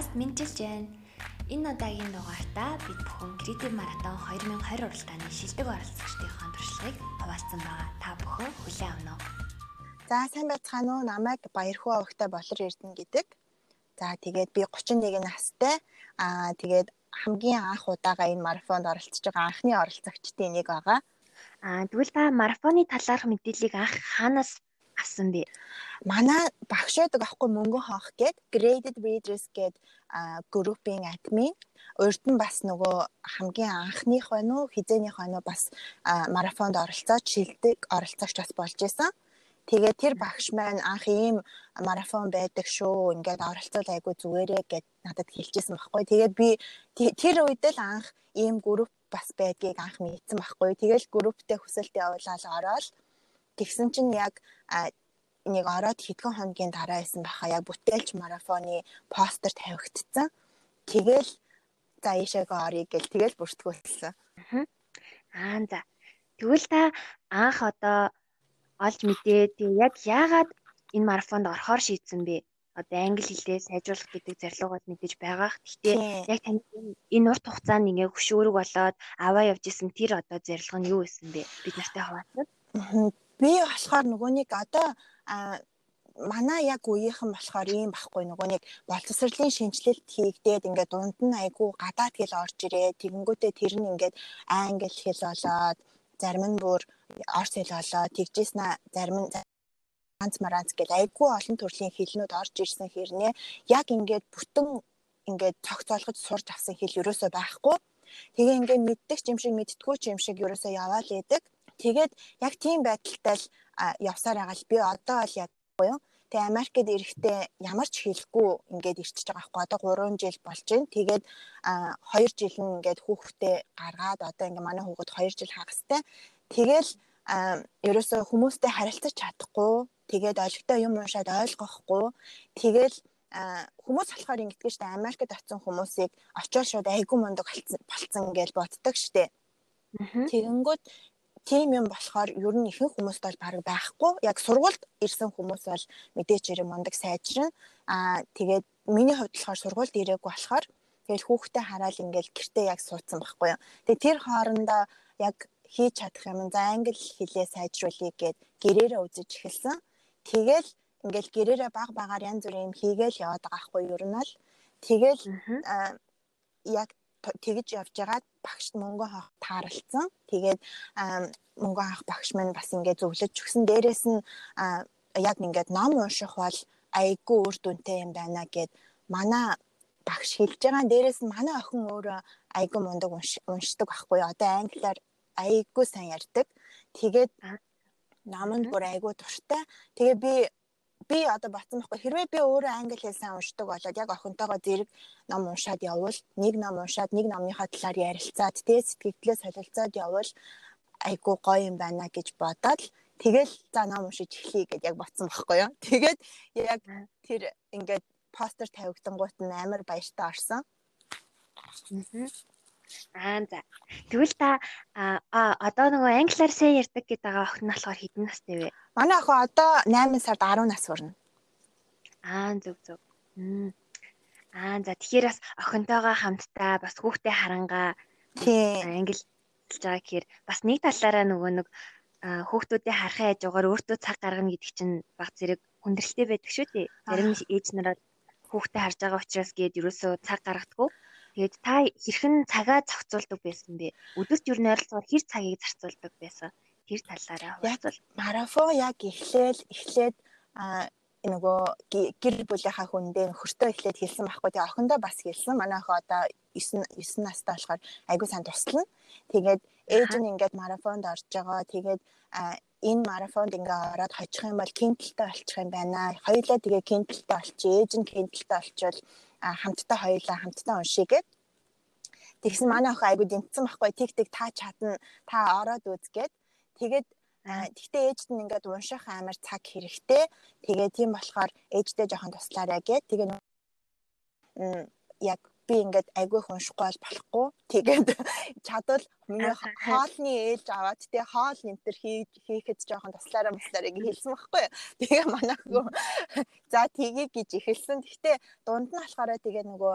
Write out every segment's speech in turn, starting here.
подкаст мэдчилж байна. Энэ удаагийн дугаартаа бид бүхэн Creative Marathon 2020 уралдааны шилдэг оролцогчдын туршлагыг хуваалцсан байгаа. Та бүхэн хүлээн авах нь. За сайн байцгаана уу? Намайг Баярхуу өгтэй Болор Эрдэнэ гэдэг. За тэгээд би 31 настай. Аа тэгээд хамгийн анх удаага энэ марафонд оролцож байгаа анхны оролцогчдын нэг байгаа. Аа тэгвэл та марафоны талаарх мэдээллийг анх хаанаас авсан бэ? Манай багш байдаг аахгүй мөнгө хоох гээд graded readers гээд группийн админ урд нь бас нөгөө хамгийн анхных байна уу хизээнийх байна уу бас марафонд оролцоод шилдэг оролцогч бас болж исэн. Тэгээд тэр багш маань анх ийм марафон байдаг шүү. Ингээд оролцол айгу зүгээрээ гэд надад хэлчихсэн байхгүй. Тэгээд би тэр үед л анх ийм групп бас байдгийг анх мэдсэн байхгүй. Тэгэл групптэй хүсэлт явуулаад ороод тэгсэн чинь яг нэг ороод хэдхэн хоногийн дараа исэн баха яг бүтээлч марафоны постэр тавигдсан. Тэгэл за ийшээгээ орё гэл тэгэл бүртгүүлсэн. Аа за. Тэгвэл та анх одоо олж мэдээд яг яагаад энэ марафонд орохоор шийдсэн бэ? Одоо англи хэлээ сайжруулах гэдэг зорилго бол мэдээж байгаах. Гэхдээ яг таны энэ урт хугацаанд ингээ хөшөөрөг болоод аваа явж исэн тэр одоо зорилго нь юу байсан бэ? Бид нартай хаваатад. Би болохоор нөгөөнийг одоо манай яг үеийнхэн болохоор ийм байхгүй нөгөө нэг боловсролын шинжилэлт хийгдээд ингээд дунд нь айгүй гадаад хэл орж ирээ. Тэгэнгүүтээ тэр нь ингээд англи хэл болоод зарим нь бүр орс хэл болоод тэгжсэн зарим нь ганц маранц гэл айгүй олон төрлийн хэлнүүд орж ирсэн хэрнээ яг ингээд бүтэн ингээд цогцоолгож сурж авсан хэл ерөөсөө байхгүй. Тэгээ ингээд мэддэг ч юм шиг мэдтгүү ч юм шиг ерөөсөө яваал идэг. Тэгээд яг тийм байдалтай л явсаар байгаа л би одоо л яг буюу Тэгээ Америкт ирэхдээ ямар ч хэлэхгүй ингээд ирчихэж байгаа байхгүй одоо 3 жил болж байна. Тэгээд 2 жил нь ингээд хүүхдээ гаргаад одоо ингээд манай хүүхэд 2 жил хагастай. Тэгэл ерөөсөө хүмүүстэй харилцаж чадахгүй. Тэгээд олигтой юм уншаад ойлгохгүй. Тэгэл хүмүүс болохоор ингэдэг штэ Америкт очсон хүмүүсийг очиод шууд айгу мундаг болцсон гэж боддог штэ. Тэгэнгүүт тийм юм болохоор ер нь ихэнх хүмүүст бол баг байхгүй. Яг сургуульд ирсэн хүмүүс бол мэдээч ирээ мундаг сайжрна. Аа тэгээд миний хувьд болохоор сургуульд ирээгүй болохоор тэгэл хүүхдээ хараад ингээл гэртээ яг суудсан байхгүй юу. Тэгээд тэр хоорондоо яг хийж чадах юм за англи хэлээ сайжруулъя гэд гэрээрээ үзэж эхэлсэн. Тэгэл ингээл гэрээрээ баг багаар янз бүрийн юм хийгээл яваад байгаа байхгүй юу ер нь л. Тэгэл яг тэгж явж байгаад багшд мөнгө хаах тааралцсан. Тэгээд мөнгө хаах багш маань бас ингээд зөвлөж өгсөн. Дээрээс нь яг ингээд ном унших бол айгүй үр дүнтэй юм байна гэд манай багш хэлж байгаа. Дээрээс нь манай охин өөрөө айгүй мундаг уншдаг байхгүй. Одоо англиар айгүй сайн ярьдаг. Тэгээд номонд бүр айгүй дуртай. Тэгээ би би одоо батсан байхгүй хэрвээ би өөрөө англи хэл сайн уншдаг болоод яг охинтойгоо зэрэг ном уншаад явбал нэг ном уншаад нэг номынхаа талаар ярилцаад тэгээ сэтгэлдээ солилцоод явбал айгуу гоё юм байна гэж бодоод тэгэл за ном уншиж эхлэе гэд яг батсан байхгүй юу? Тэгээд яг тэр ингээд постэр тавигдангуут нь амар баяртай орсон Аа за. Тэгвэл та а одоо нөгөө англиар сайн ярьдаг гэдэг байгаа охин нь болохоор хэдэн настай вэ? Манай охин одоо 8 сард 10 нас хүрнэ. Аа зөв зөв. Аа за тэгэхээр бас охинтойгоо хамтдаа бас хүүхдээ харангаа тий англи хэлж байгаа гэхээр бас нэг талаараа нөгөө нэг хүүхдүүдээ харахын хажуугаар өөртөө цаг гаргана гэдэг чинь баг зэрэг хүндрэлтэй байдаг шүү дээ. Зарим ээж нараа хүүхдээ харж байгаа учраас гээд ерөөсөө цаг гаргадаггүй. Тэгээд та хэрхэн цагаа зохицуулдаг байсан бэ? Өдөрт юу нойролцоогоор хэр цагийг зарцуулдаг байсан? Тэр талаараа хуваалцвал. Марафон яг эхлээл эхлээд а нөгөө гэр бүлийнхаа хүндээ нөхөртөө эхлээд хэлсэн байхгүй. Тэгээ охиндоо бас хэлсэн. Манай охин одоо 9 9 настай болохоор айгуу сайн туслана. Тэгээд ээж нь ингээд марафонд орж байгаа. Тэгээд энэ марафонд ингээ ороод хочих юм бол кинтэлтэй олчих юм байна. Хоёулаа тэгээ кинтэлтэй олчих. Ээж нь кинтэлтэй олчвол хамтдаа хоёулаа хамтдаа уншия гэд. Тэгсэн манай охин айгуу дэмцсэн байхгүй. Тик тик та чадна. Та ороод үзгээд. Тэгээд Тэгтээ ээжд нь ингээд унших амар цаг хэрэгтэй. Тэгээ тийм болохоор ээждээ жоохон туслаарай гэд. Тэгээ яг би ингээд айгүй уншихгүй бол болохгүй. Тэгээд чадвал миний хоолны ээлж аваад тий хоол нэмтэр хийхэд жоохон туслаараа муслаараа ингэ хэлсэн байхгүй. Тэгээ манайхгүй за тгий гэж ихэлсэн. Гэхдээ дунд нь болохоор тэгээ нөгөө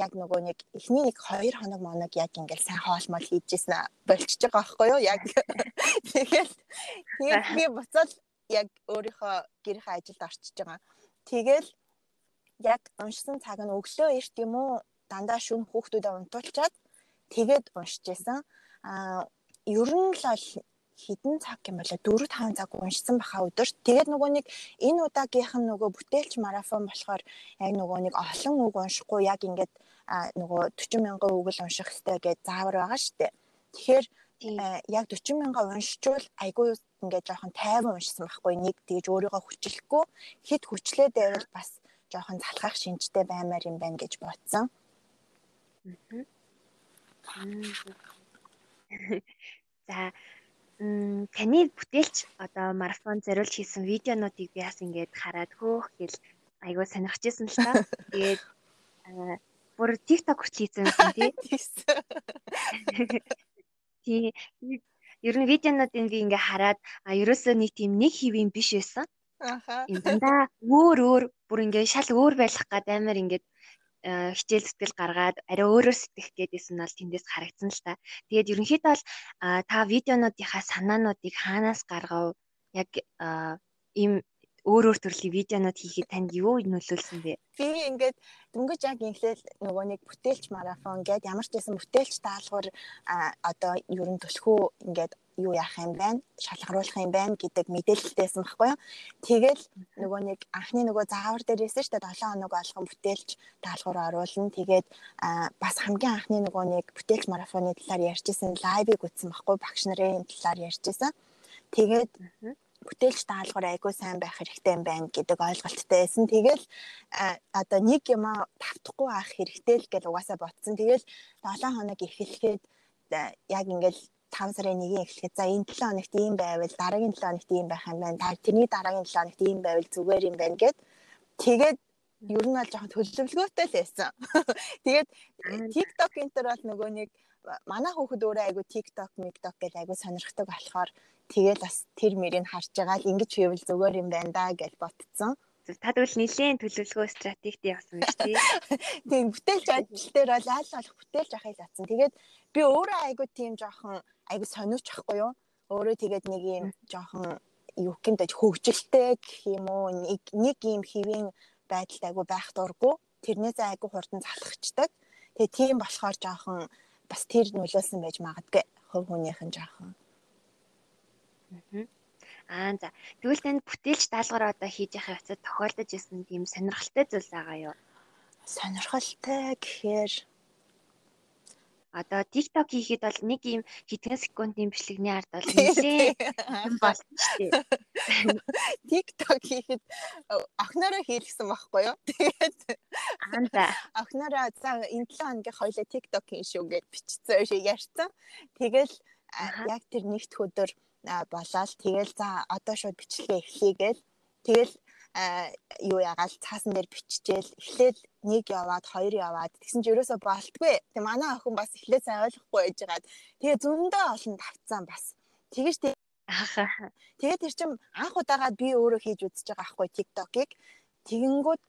яг нөгөө нэг эхний нэг 2 хоног моног яг ингээл сайн хоолмол хийжсэн болчихж байгаа байхгүй юу яг тэгэл тэгээд би буцаад яг өөрийнхөө гэрийнхээ ажилд орчиж байгаа. Тэгэл яг уншсан цаг нь өглөө эрт юм уу дандаа шүн хүүхдүүдэд унтуулчаад тэгээд уншиж байсан. Аа ер нь л хідэн цаг юм байна. 4 5 цаг уншсан баха өдөрт. Тэгээд нөгөө нэг энэ удаагийнх нь нөгөө бүтээлч марафон болохоор яг нөгөө нэг олон үг уншихгүй яг ингээд нөгөө 40 мянган үг л унших хэрэгтэй гэж заавар байгаа дээ. Тэгэхээр яг 40 мянга уншичвал айгүй ингээд жоохон тайван уншсан байхгүй нэг тэгж өөрийгөө хүчлэхгүй хэд хүчлээд байвал бас жоохон залхах шинжтэй баймаар юм байна гэж бодсон. За таны бүтээлч одоо марафон зориулж хийсэн видеонуудыг би бас ингээд хараад хөөх гэл айгүй сонирхчихсан л та. Тэгээд бүр TikTok хүртэл хийсэн юм тий. Тий. Ер нь видеонуудыг би ингээ хараад а ерөөсөө нэг тийм нэг хэвийн биш байсан. Аха. Энд дандаа өөр өөр бүр ингээ шал өөр байх гад амар ингээд Э, хичээл зүтгэл гаргаад арай өөрөөр сэтгэх гэдээсэн нь бол тэндээс харагдсан л та. Тэгээд ерөнхийдөө бол та видеонуудынхаа санаануудыг хаанаас гаргав? Яг ийм өөр өөр төрлийн видеонууд хийхэд танд юу нөлөөлсөн бэ? Би ингээд дөнгөж яг инглэл нөгөө нэг бүтээлч марафон гээд ямар ч байсан бүтээлч даалгавар одоо ер нь төлхөө ингээд юу яах юм байна шалгаруулах юм байна гэдэг мэдээлэлтэйсэн байхгүй юу? Тэгэл нөгөө нэг анхны нөгөө заавар дээрээсэн шүү дээ 7 хоног болгон бүтээлч даалгавар оруулна. Тэгээд бас хамгийн анхны нөгөө нэг бүтээлч марафоны талаар ярьжсэн лайвыг үзсэн байхгүй багш нарын талаар ярьжсэн тэгээд бүтээлч даалгавар айгүй сайн байх хэрэгтэй юм байна гэдэг ойлголттой байсан. Тэгэл одоо нэг юм тавтахгүй авах хэрэгтэй л гэж угаасаа ботсон. Тэгэл 7 хоног эхлэхэд яг ингээл 5 сарын 1-ийн эхлэхэд за энэ 7 хоногт ийм байвал дараагийн 7 хоногт ийм байх юм байна. Тэрний дараагийн 7 хоногт ийм байвал зүгээр юм байна гэд тэгээд ер нь бол жоохон төлөвлөгөөтэй л байсан. Тэгээд TikTok энэ төр бол нөгөө нэг манай хүүхэд өөрөө айгу TikTok, TikTok гэж айгу сонирхдаг болохоор тэгээд бас тэр мөрийг харж байгаа л ингэж хийвэл зүгээр юм байна да гэж ботцсон. Та тэгвэл нэлийн төлөвлөгөө стратегтэй явсан биз тий. Тийм бүтээлч ажил дээр бол аль болох бүтээлч ахыг татсан. Тэгээд би өөрөө айгу тийм жоохон айгу сониуч ахгүй юу? Өөрөө тэгээд нэг юм жоохон юу гэмдэж хөвгөлтэй гэх юм уу? Нэг нэг юм хэвийн байдалд айгу байх дурггүй. Тэрнээсээ айгу хурдан залхацдаг. Тэгээ тийм болохоор жоохон бас тэр нөлөөлсөн байж магадгүй. Хөв хүнийх нь жоохон. Аа за. Тэгвэл танд бүтээлч даалгавар одоо хийж явах явцад тохиолдож исэн тийм сонирхолтой зүйл байгаа юу? Сонирхолтой гэхээр одоо TikTok хийхэд бол нэг юм хэдхэн секундын бичлэгний ард бол нэлээд юм болсон шүү дээ. TikTok хийхэд охнороо хийлгсэн байхгүй юу? Тэгээд аанда охнороо за энэ 7 хоногийн хоёлаа TikTok хийн шүү гэж бичсэн шиг ярьсан. Тэгэл яг тэр нэгд өдөр болоод тэгэл за одоо шууд бичлэгээ эхлэе гээл тэгэл юу ягаал цаасан дээр биччихэл эхлээл нэг яваад хоёр яваад тэгсэн чи ерөөсө болтгүй. Тэг манай охин бас эхлээд сайн ойлгохгүй байж байгаад тэгээ зөндөө олон тавцсан бас. Тэгэж тэг Ахаа. Тэгээд тэр чин анх удаагаад би өөрөө хийж үзэж байгаа аахгүй TikTok-ыг. Тэгэнгүүт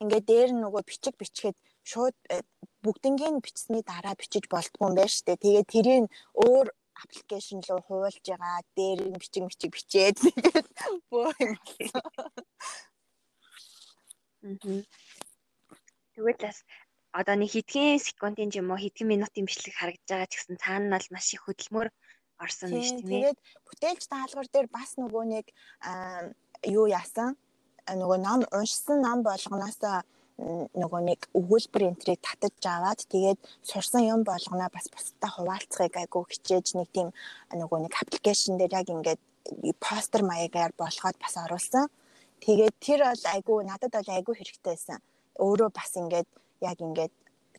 ингээд дээр нөгөө бичиг бичгээд шууд э, бүгднгийн бичсний дараа бичиж болтгүй юм байна штэ. Тэгээд тэрийг өөр аппликейшн руу хуулж байгаа дээр нь бичиг мичиг бичээд тэгээд бөө юм болсон. Тэгвэл бас одоо нэг хэдхэн секундын юм уу хэдхэн минутын бичлэг харагдаж байгаа ч гэсэн цаана нь бол маш их хөдөлмөр орсон биш тийм ээ. Тэгээд бүтээлч даалгавар дээр бас нөгөө нэг юу яасан нөгөө ном уншсан ном болгоноос нөгөө нэг өгүүлбэр энтрийг татаж аваад тэгээд сурсан юм болгоноо бас бусдаа хуваалцахыг айгу хичээж нэг тийм нөгөө нэг аппликейшн дээр яг ингээд постэр маягаар болгоод бас оруулсан. Тэгээд тэр бол айгу надад бол айгу хэрэгтэй байсан. Өөрөө бас ингээд яг ингээд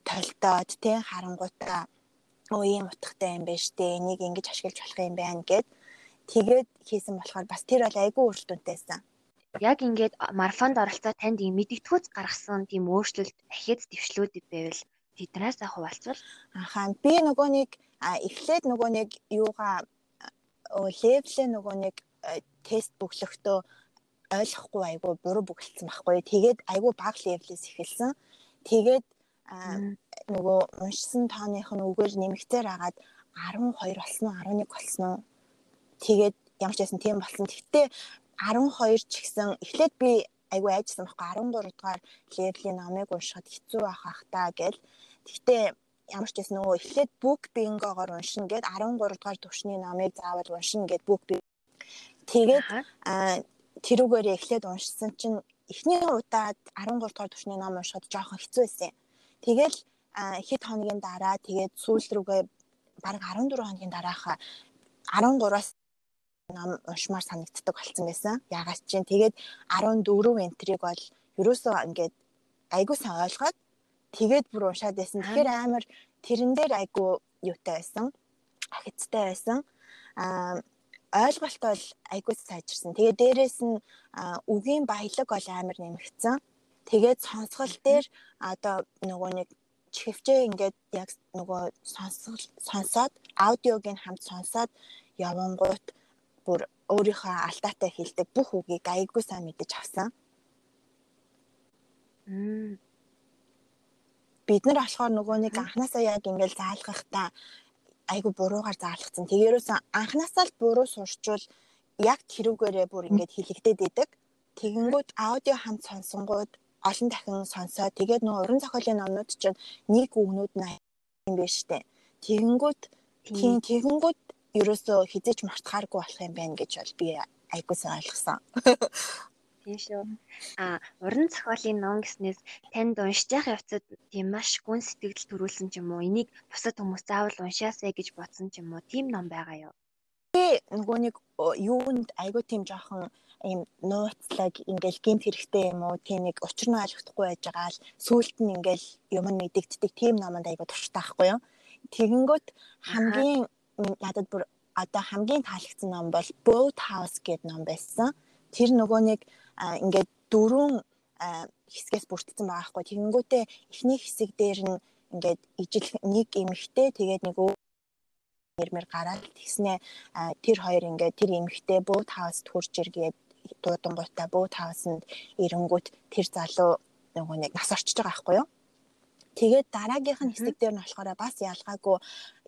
толтоод тий харангуйтаа оо ийм утгатай юм байна штэ энийг ингэж ашиглаж болох юм байна гэд тэгээд хийсэн болохоор бас тэр бол айгүй үр дүнтэйсэн. Яг ингээд марафонд оролцоо танд ийм мэдэгдэхүйц гаргасан тийм өөрчлөлт ахиад дэвшлүүд байвал тэднээс хуваалцвал ахаа би нөгөө нэг эхлээд нөгөө нэг юугаа левлээ нөгөө нэг тест бүглөхдөө ойлгохгүй айгу буруу бүгэлдсэн байхгүй. Тэгээд айгу баг левлээс эхэлсэн. Тэгээд нөгөө уншсан тооных нь үгээр нэмэгцээр агаад 12 болсон уу 11 болсон уу. Тэгээд ямар ч байсан тийм болсон. Гэхдээ 12 ч гэсэн эхлээд би айгүй айжсан байхгүй 13 дугаар левлийн номыг уншихад хэцүү байх ах та гэл. Гэхдээ ямар ч байсан нөгөө эхлээд book bingo-гоор уншина гэд 13 дугаар төвшний номыг заавал уншина гэд book тэгээд тэрүүгээр эхлээд уншсан чинь эхний удаад 13 дугаар төвшний ном уншихад жоохон хэцүү байсан. Тэгэл хэд хоногийн дараа тэгээд сүүл рүүгээ бараг 14 хоногийн дараах 13-аас ном уншмаар санагддаг болсон байсан. Ягаад чинь тэгээд 14 энтриг бол ерөөсөө ингээд айгуу сайн ойлгоод тэгээд бүр уншаад байсан. Тэгэхээр амар тэрэн дээр айгуу юутай байсан. Ахицтай байсан. Аа ойлголт бол айгуу сайжирсан. Тэгээд дээрэс нь үгийн баялаг бол амар нэмэгдсэн. Тэгээд сонсгол дээр одоо нөгөө нэг чихвчээ ингээд яг нөгөө сонсгол сонсоод аудиог нь хамт сонсоод явангуут бүр өөрийнхөө алдаатай хэлдэг бүх үгийг айгүй сайн мэдэж авсан. Бид нар болохоор нөгөө нэг анханасаа яг ингээд заалгахтаа айгүй буруугаар заалгацсан. Тэгээрээс анханасаа л буруу сурчвал яг тэрүүгээрээ бүр ингээд хэлэгдээд идэг. Тэгэнгүүт аудио хамт сонсонгууд олон дахин сонсоо. Тэгээд нөгөө уран зохиолын номнууд чинь нэг үгнүүд нь юм байна штэ. Тэгэнгүүт тийм тэгэнгүүт ерөөсөө хизээч мартахааргүй болох юм байна гэж бол би айгуусан ойлгосон. Тийм шүү. А уран зохиолын ном гэснээс танд уншиж явах явцад тийм маш гүн сэтгэл төрүүлсэн ч юм уу энийг бусад хүмүүс заавал уншаасай гэж бодсон ч юм уу тийм ном байгаа юу? Би нөгөө нэг юунд айгуу тийм жоохон ийм нууцлаг ингээл гинт хэрэгтэй юм уу тийм нэг учир нь ойлгохгүй байж байгаа л сүулт нь ингээл юм мэдэгддэг тийм номонд айгуу турштай байхгүй юу? Тэгэнгүүт хамгийн надад бүр одоо хамгийн таалагдсан ном бол Boat House гэдэг ном байсан. Тэр нөгөө нэг ингээд дөрвөн хэсгээс бүрдсэн байгаа хгүй. Тэгэнгүүтээ эхний хэсэг дээр нь ингээд ижил нэг эмэгтэй тэгээд нэг нэрмэр гараад тэгснэ тэр хоёр ингээд тэр эмэгтэй Boat House-д хурж иргээд дуудангуудаа Boat House-нд ирэнгүүт тэр залуу нөгөө нэг нас орчиж байгаа хгүй юу? Тэгээд дараагийнх нь хэсэг дээр нь болохоор бас ялгаагүй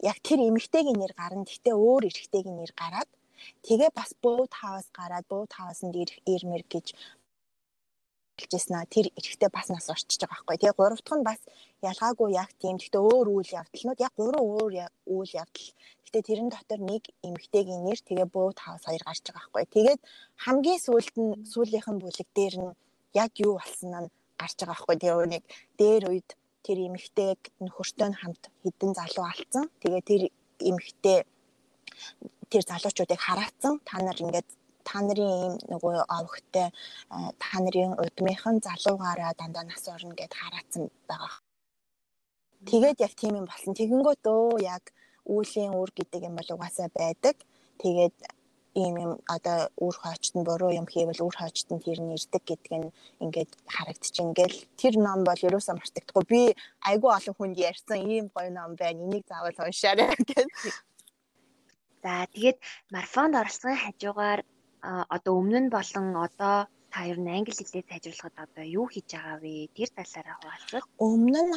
яг тэр эмэгтэйгийн нэр гарна. Гэхдээ өөр эрэгтэйгийн нэр гараад тэгээ бас boat house гараад boat house-нд ирмэр гэж хэлжсэн аа тэр эрэгтэй бас нас орчиж байгаа байхгүй. Тэгээ гурав дахь нь бас ялгаагүй яг тийм. Гэхдээ өөр үйл явдлууд яг гурван өөр үйл явдал. Гэхдээ тэрэн дотор нэг эмэгтэйгийн нэр тэгээ boat house хоёр гарч байгаа байхгүй. Тэгээд хамгийн сүүлд нь сүүлийнхэн бүлэг дээр нь яг юу болсон нь гарч байгаа байхгүй. Тэгээ нэг дээр үед тэр эмэгтэйг нөхөртөө хамт хідэн залуу алдсан. Тэгээ тэр эмэгтэй тэр залуучуудыг хараацсан. Та нар ингээд та нарын ийм нөгөө овогтой та нарын удмынхан залуугаараа дандаа нас орно гэд хараацсан байгаа. Тэгээд яг тийм юм болсон. Тэгэнгүүт өө яг үүлийн үр гэдэг юм бол угаасаа байдаг. Тэгээд ийм юм одоо үр хоочт нь буруу юм хийвэл үр хоочт нь тэр нь ирдэг гэдг нь ингээд харагдчихээн гэл тэр ном бол ерөөсөө мартагдахгүй би айгүй олон хүнд ярьсан ийм гоё ном байна энийг заавал уншаарай гэж. За тэгээд марафонд оролцсон хажуугаар одоо өмнө нь болон одоо та ер нь англи хэлээ сайжруулахад одоо юу хийж байгаа вэ? Тэр талаараа хуваалцвал. Өмнө нь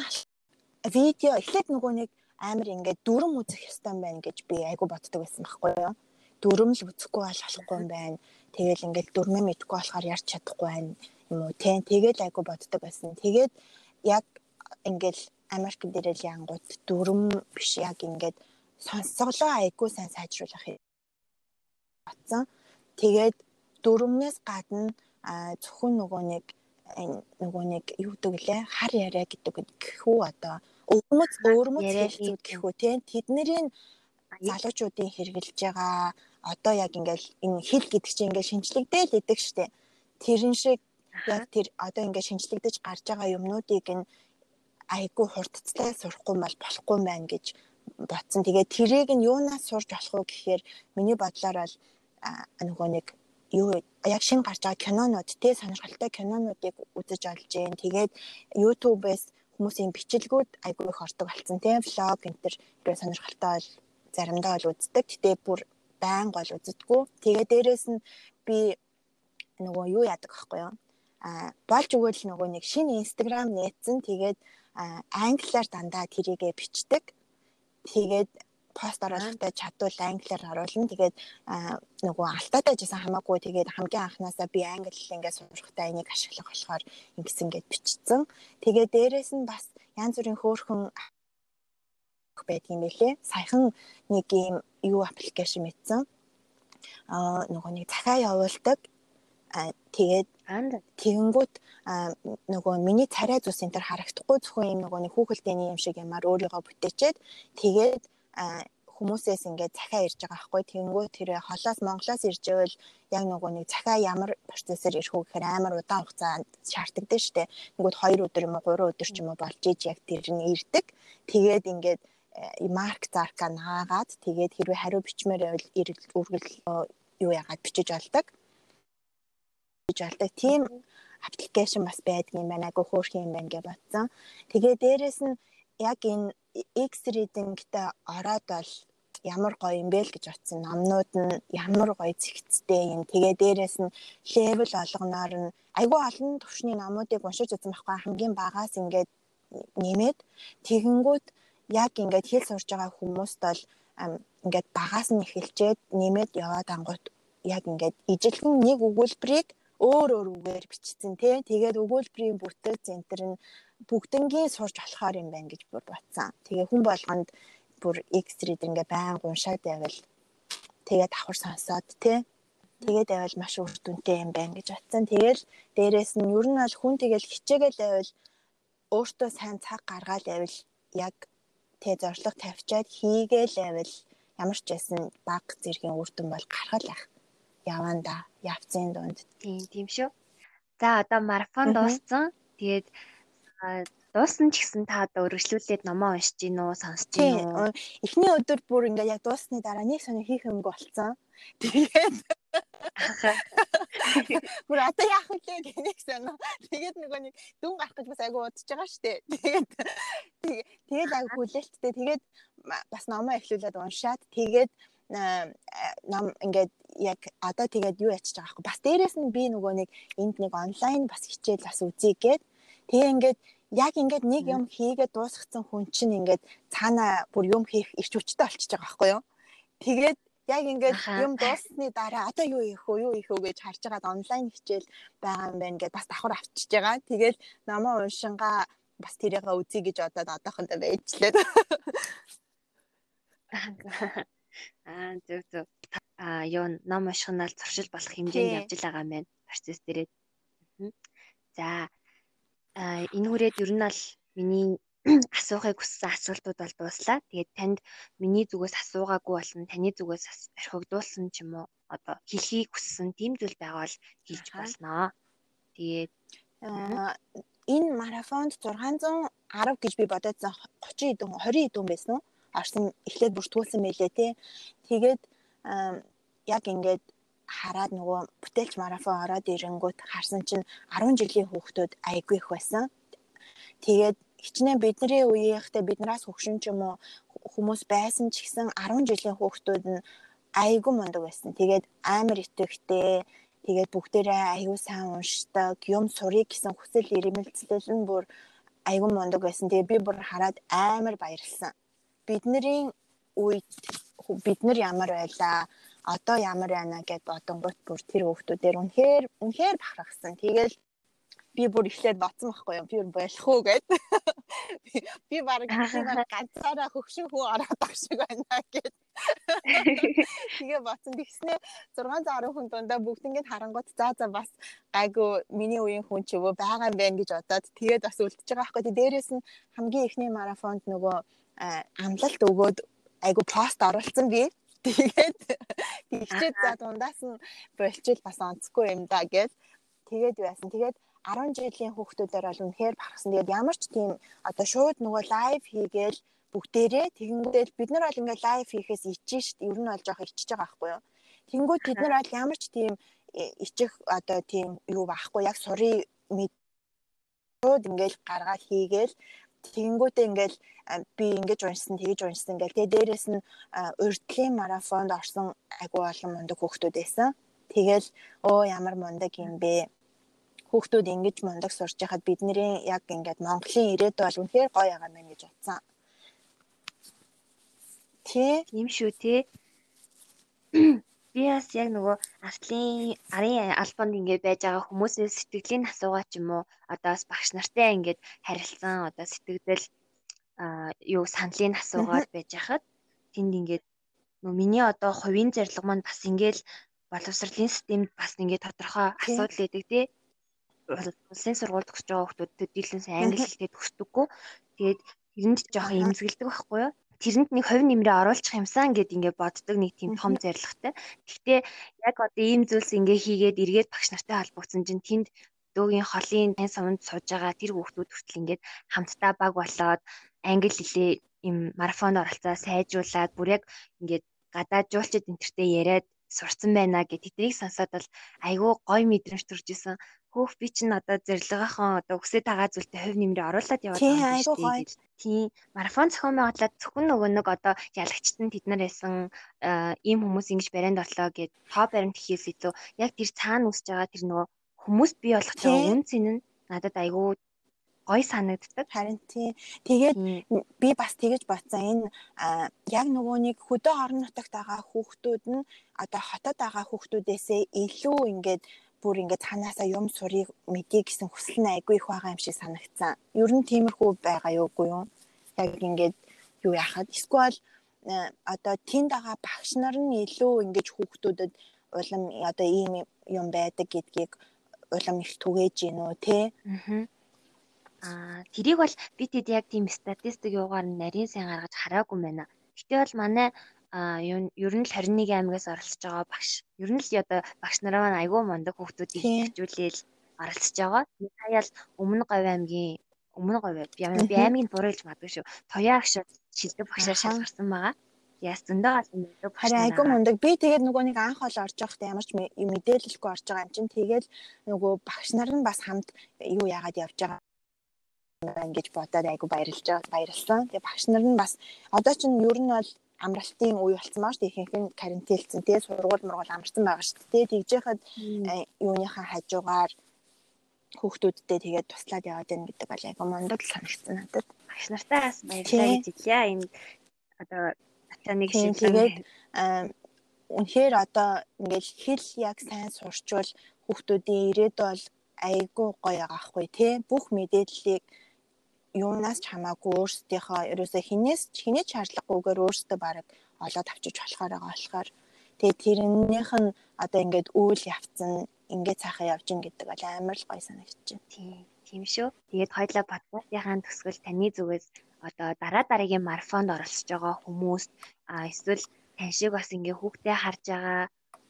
видео эхлээд нөгөө нэг амар ингээд дүрм үзэх ёстой байна гэж би айгүй боддог байсан байхгүй юу? Дүрм л үзэхгүй бол болохгүй юм байна. Тэгэл ингээл дүрмээ мэдгүй болохоор ярьж чадахгүй байна юм уу тий. Тэгэл айгу боддог байсан. Тэгээд яг ингээл Америк дээрэл янгууд дүрм биш яг ингээд сонсголоо айгу сайн сайжруулах юм. Батсан. Тэгээд дүрмнээс гадна зөвхөн нөгөө нэг нөгөө нэг юу гэдэг лээ хар яриа гэдэг гэхүү одоо өвмөц өвмөц хэлцүүд гэхүү тий тэднэрийн залуучуудын хэрэгжилж байгаа одоо яг ингээл энэ хэл гэдэг чинь ингээл шинжлэгдээл идэг штеп. Тэрэн шиг яг тэр одоо ингээд шинжлэгдэж гарч байгаа юмнуудыг нь айгүй хурдцтай сурахгүй бол болохгүй байна гэж бодсон. Тэгээд тэрийг нь юунаас сурж болох вэ гэхээр миний бодлоор бол нөгөө нэг юу яг шин гарч байгаа кинонууд тий сонирхолтой кинонуудыг үзэж олж जैन. Тэгээд YouTube-ээс хүмүүсийн бичлэгүүд айгүй их ордог болсон тий төр хэрэг сонирхолтой бол заримдаа бол үздэг. Гэтэ бүр байн гол үздэггүй. Тэгээд дээрэс нь би нөгөө юу яадаг аахгүй юу? А болж өгөөл нөгөө нэг шинэ Instagram нээсэн. Тэгээд англиар дандаа тэрийгэ бичдэг. Тэгээд пост оруулалтаа чадвал англиар оруулна. Тэгээд нөгөө алтаатай жисэн хамаагүй тэгээд хамгийн анханасаа би англи хэл ингээд сурахтаа энийг ашиглах болохоор ингэсэн гэд бичсэн. Тэгээд дээрэс нь бас янз бүрийн хөөрхөн байдаг юм байлээ. Саяхан нэг юм юу аппликейшн мэдсэн. Аа нөгөө нэг захаа явуулдаг. Тэгээд тэгэнгүүт нөгөө миний царай зүс энэ төр харагдахгүй зөвхөн юм нөгөө нэг хүүхэлдэйний юм шиг юмар өөрийгөө бүтээчээд тэгээд хүмүүсээс ингээд захаа ирж байгаа байхгүй тэнгүү тэр холоос Монголоос ирж ивэл яг нөгөө нэг захаа ямар процессор ирэх үү гэхээр амар удаан хугацаа шаарддаг дээ. Тэнгүүд 2 өдөр юм уу 3 өдөр ч юм уу болж иж яг тэр нь ирдэг. Тэгээд ингээд марк зарка наагаад тэгээд хэрвээ хариу бичмээр байвал үргэл юу яагаад бичиж олдог. Бичиж олдог. Тийм аппликейшн бас байдаг юм байна. Агуу хөөрхөн юм байна гэж бодсон. Тэгээ дээрэс нь яг энэ X reading-тэй ороод бол ямар гоё юм бэ л гэж бодсон. Номнууд нь ямар гоё зэгцтэй юм. Тэгээ дээрэс нь левел олгоноор нь айгүй олон төвшний номуудыг уншиж үзсэн байхгүй хамгийн багаас ингээд нэмээд тэгэнгүүт яг ингээд хэл сурж байгаа хүмүүст бол ингээд багаас нь эхэлчээд нэмээд яваад ангууд яг ингээд ижилхэн нэг өгүүлбэрийг өөр өөр үгээр бичсэн тий. Тэгээд өгүүлбэрийн бүтээл центр нь бүгднгийн сурж болохоор юм байна гэж бүр батсан. Тэгээ хүн болгонд бүр X reader ингээ байн уншаад байвал тэгээд давхар сонсоод тий тэгээд байвал маш үр дүнтэй юм байна гэж батсан. Тэгэл дээрэс нь ер нь бол хүн тэгэл хичээгээл байвал өөртөө сайн цаг гаргаад байвал яг тэ зориг тавьчаад хийгээл байвал ямар ч байсан баг зэргийн үр дүн бол гаргал байх. Яванда явцын дунд. Тийм тийм шүү. За одоо марафон дууссан. Тэгээд дууссан ч гэсэн та одоо өргөжлүүлээд номоо уншиж гин үү, сонсож гин үү? Эхний өдөр бүр ингээ яг дуусны дараа нэг сони хийх юмгүй болцсон. Тэгээд Бүр одоо яах вэ гэх санаа. Тэгээд нөгөө нэг дүн гарах гэж бас айгу удаж байгаа штэ. Тэгээд тэгээд айгу хүлээлттэй. Тэгээд бас номоо эхлүүлээд уншаад тэгээд ном ингээд яг одоо тэгээд юу ячиж байгаа байхгүй бас дээрэс нь би нөгөө нэг энд нэг онлайн бас хичээл бас үзье гээд тэгээ ингээд яг ингээд нэг юм хийгээд дуусгацсан хүн чинь ингээд цаана бүр юм хийх ирч хүчтэй болчихж байгаа байхгүй юу тэгээд яг ингээд юм дууссаны дараа одоо юу хийх вэ юу хийх вэ гэж харж байгаад онлайн хичээл байгаа юм байна гэд бас давхар авчиж байгаа тэгээд намаа уншингаа бас тэрийг үзье гэж одоод одоохондоо байжлаад Аа зөв зөв. Аа юу ном уншихнаар зуршил болох хэмжээнд явж байгаа юм байна. Процесс дээрээ. За энэ хүрээд ер нь бол миний асуухыг хүссэн асуултууд бол дууслаа. Тэгээд танд миний зүгээс асуугаагүй болон таны зүгээс орхигдуулсан ч юм уу одоо хэлхийг хүссэн тийм зүйл байгаа бол хэлж болно. Тэгээд энэ марафонд 610 гэж би бодоодсан 30 хэдэн 20 хэдэн байсан уу? орсон эхлээд бүртгүүлсэн байлээ тий. Тэгээд яг ингээд хараад нөгөө бүтээлч марафон ороод ирэнгүүт харсан чинь 10 жилийн хүүхдүүд айгүй их байсан. Тэгээд хичнээн бидний үеийнхтэй биднээс хөгшин ч юм уу хүмүүс байсан ч гэсэн 10 жилийн хүүхдүүд нь айгүй мундаг байсан. Тэгээд амар итгэвтэй тэгээд бүгдээрээ аюу сайн уншдаг, юм сурыг гэсэн хүсэл эрмэлзэл нь бүр аюу мундаг байсан. Тэгээд би бүр хараад амар баярлсан бидний үед бид нар ямар байлаа одоо ямар байна гэд бодонгууд бүр тэр хүүхдүүдээр үнэхээр үнэхээр бахархсан. Тэгэл би бүр ихлээд бодсон байхгүй юу? Би болох уу гэд. Би баг ганцаараа хөвшин хүү ороод ах шиг байна гэд. Тэгээ бодсон. Тэгснэ 610 хүн дундаа бүгд ингэж харангууд за за бас гайгүй миний үеийн хүн ч өвөө байгаа юм байна гэж бодоод тэгээд бас үлдчихэж байгаа байхгүй. Дээрээс нь хамгийн ихний марафонд нөгөө амлалт өгөөд айгу пост оруулсан би. Тэгээд тэгчээд за дундаас нь болчил бас онцгүй юм да гэж тэгээд байсан. Тэгээд 10 жилийн хүүхдүүдээр бол үнэхээр бахархсан. Тэгээд ямар ч тийм одоо шууд нөгөө лайв хийгээл бүгдээрээ тэгэнгүүтэл бид нар бол ингээд лайв хийхээс ичэн шүү дээ. Ер нь бол жоох ичж байгаа байхгүй юу? Тэнгүүд бид нар бол ямар ч тийм ичих одоо тийм юу байхгүй яг сурыг мэдүүд ингээл гаргаад хийгээл тэгэнгүүтээ ингээл би ингэж уншсан тэгэж уншсан ингээл тэгээ дээрэс нь урьдчилан марафонд орсон агүй олон мундаг хүүхдүүд байсан. Тэгэл оо ямар мундаг юм бэ? Хүүхдүүд ингэж мундаг сурч байхад бидний яг ингээд Монголын ирээдүй бол үнэхээр гоё байгаа мэн гэж утсан. Тий. Тийм шүү тий. Би бас яг нөгөө артлын арын албанд ингээд байж байгаа хүмүүсээс сэтгэлийн асуугаа ч юм уу одоо бас багш нартай ингээд харилцсан одоо сэтгэгдэл а юу саналын асуугаад байж хахад тэнд ингээд нөө миний одоо хувийн зорилго маань бас ингээд боловсролын системд бас ингээд тодорхой асуудал өгдөг тий улсын сургуульд төгсөж байгаа хүмүүс төдийлөн сайн англи хэлтэй төгсдөггүй тэгээд тэрэнд жоох имзгэлдэг байхгүй юу? Тэрэнд нэг хувь нэмрээ оруулчих юмсан гэд ингээд боддог нэг тийм том зорилготой. Гэхдээ яг одоо ийм зүйлс ингээ хийгээд эргээд багш нартай холбогдсон чинь тэнд дөөгийн холын тань суманд сууж байгаа тэр хүүхдүүд хүртэл ингээд хамтдаа баг болоод англи хэлээ им марафонд оролцоо сайжруулад бүр яг ингээд гадаад жуулчд энтертэй яриад сурцсан байна гэд тэднийг сонсоод бол айгүй гой мэдрэмж төрж исэн хөөх би чинь одоо зэрлэгийнхэн одоо өсөө тагаа зүйлтэй хувь нэмрээ оруулаад яваад байгаа шүү дээ. Тийм марафон зохион байгуулаад зөвхөн нөгөө нэг одоо ялагчт нь тэд нар байсан ийм хүмүүс ингэж баринд орлоо гэд тоо баримт хийхээс илүү яг тэр цаана үсэж байгаа тэр нөгөө хүмүүст бий болгох байгаа үн цэн нь надад айгүй гой санагддаг. Харин тийм. Тэгээд би бас тэгэж бодсон. Энэ яг нөгөө нэг хөдөө орон нутагт байгаа хүүхдүүд нь одоо хотод байгаа хүүхдүүдээсээ илүү ингээд бүр ингээд цаанаасаа юм сурыг мэдээ гэсэн хүсэл нь айгүй их байгаа юм шиг санагдсан. Ер нь тиймэрхүү байгаа юугүй юу? Яг ингээд юу яхад эсвэл э, одоо тэнд байгаа багш нар нь илүү ингэж хүүхдүүдэд улам одоо ийм юм байдаг гэдгийг улам их түгээж гин үү те. Аа тэрийг бол бид хэд яг тийм статистик юугаар нарийн сайн гаргаж хараагүй байна. Гэтэ бол манай ер нь л 21 аймагаас оролцож байгаа багш. Ер нь л одоо багш нараа маань айгүй мундаг хүүхдүүдийг хөгжүүлээл оролцож байгаа. Хаяал өмнө говь аймгийн өмнө говь би аймгийг буруулж магадгүй шүү. Тояа агш шилдэг багшаар шалгарсан байгаа. Яс зөндөө гал мундаг. Харин айгүй мундаг. Би тэгээд нөгөө нэг анх ол орж байхдаа ямар ч мэдээлэлгүй орж байгаа юм чинь тэгээд нөгөө багш нар нь бас хамт юу яагаад явж байгаа ингэж бодоод айгу баярлж байгаа баярлсан. Тэгээ багш нар нь бас одоо чинь ер нь бол амралтын үе болсон маа шүү дээ. Ихэнх нь карантинлцэн тий сургууль мургуул амарсан байгаа шүү дээ. Тэгж яхад э, юуныхаа хажуугаар хүүхдүүдтэй тэгээд туслаад яваад байна гэдэг бол айгу мондод санагдсан надад. Багш нартай бас баярлалаа гэж хэлье. Энэ одоо ачааныг шилжүүлээд үнэхээр одоо ингээл хэл яг сайн сурчвал хүүхдүүдийн ирээдүй бол айгу гоё байгаа хгүй тий. Бүх мэдээллийг юунаас ч хамаагүй өөрсдийнхөө ерөөсөө хинээс хинээч шаардлагагүйгээр өөрсдөө бараг олоод авчиж болохоор байгаа болохоор тэгээ тэрнийх нь одоо ингээд үйл явцсан ингээд цаахаа явж гин гэдэг бол амар л гоё байна. Тийм. Тийм шүү. Тэгээд хоёлаа подкастынхаа төгсгөл таны зүгээс одоо дараа дараагийн марафонд оролцож байгаа хүмүүс а эсвэл тань шиг бас ингээ хүүхдээ харж байгаа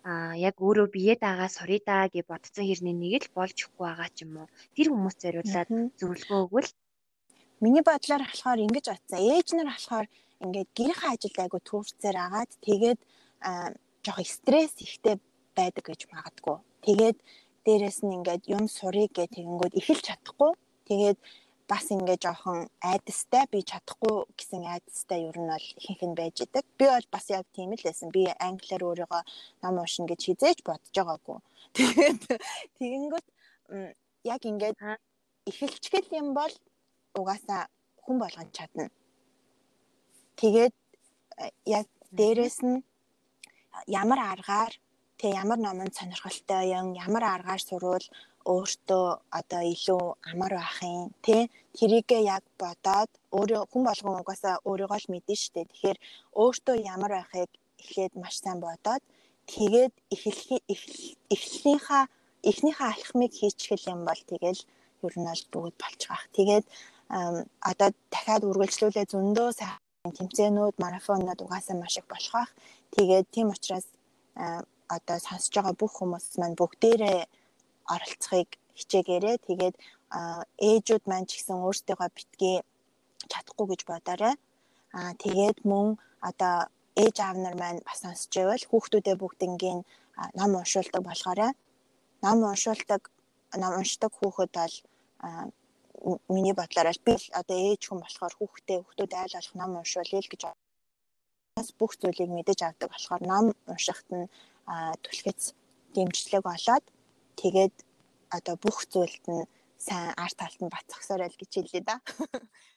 а яг өөрөө бие дагаа сурыг даа гэж бодсон хэрний нэг л болж өгөхгүй байгаа ч юм уу. Тэр хүмүүс зориулаад зөвлөгөө өгвөл Миний бодлоор болохоор ингэж батсан. Ээж нар болохоор ингээд гэрийнхээ ажилд айгу төвчээр агаад тэгээд жоох стресс ихтэй байдаг гэж магадгүй. Тэгээд дээрэс нь ингээд юм сурыг гэх тэгэнгүүт эхэлж чадахгүй. Тэгээд бас ингээд жоохон айдастай би чадахгүй гэсэн айдастай ер нь бол ихэнх нь байж идэг. Би бол бас яг тийм л байсан. Би англиар өөрийгөө ном уншина гэж хизээж бодож байгаагүй. Тэгээд тэгэнгүүт яг ингээд эхэлчихэл юм бол угаасаа хүн болгон чадна. Тэгээд э, яг дээрэс нь ямар аргаар тэг ямар номонд сонирхолтой юм ямар аргаар сурвал өөртөө одоо илүү амар байх юм тий тэрийгээ яг бодоод өөрөө хүн болгон угаасаа өөрийгөө л мэдэн штэ тэгэхээр өөртөө ямар байхыг эхлээд маш сайн бодоод тэгээд эхлэлийнхаа эхнийхээ алхмыг хийчихэл юм бол тэгэл ер нь бол бүгд болчих. Тэгээд одоо дахиад үргэлжлүүлээ зөндөө сайхан тэмцээнүүд, марафонууд угаасаа маш их болох бах. Тэгээд тийм учраас одоо сонсож байгаа бүх хүмүүс маань бүгдээрээ оролцохыг хичээгээрээ тэгээд ээжүүд маань ч гэсэн өөрсдөө битгий чадахгүй гэж бодоорой. Аа тэгээд мөн одоо ээж аав нар маань бас сонсч байвал хүүхдүүдээ бүгднгийн ном уншуулдаг болохоор ном уншуулдаг ном уншдаг хүүхэд бол миний бодлоор би одоо ээж хүн болохоор хүүхдээ хүүхдүүд айл болох ном уншуулъя л гэж бас бүх зүйлийг мэдэж авдаг болохоор ном уншихт нь түлхэц дэмжлэг болоод тэгээд одоо бүх зүйлд нь сайн арт талд нь бацсахсаар л гэж хэлээ да.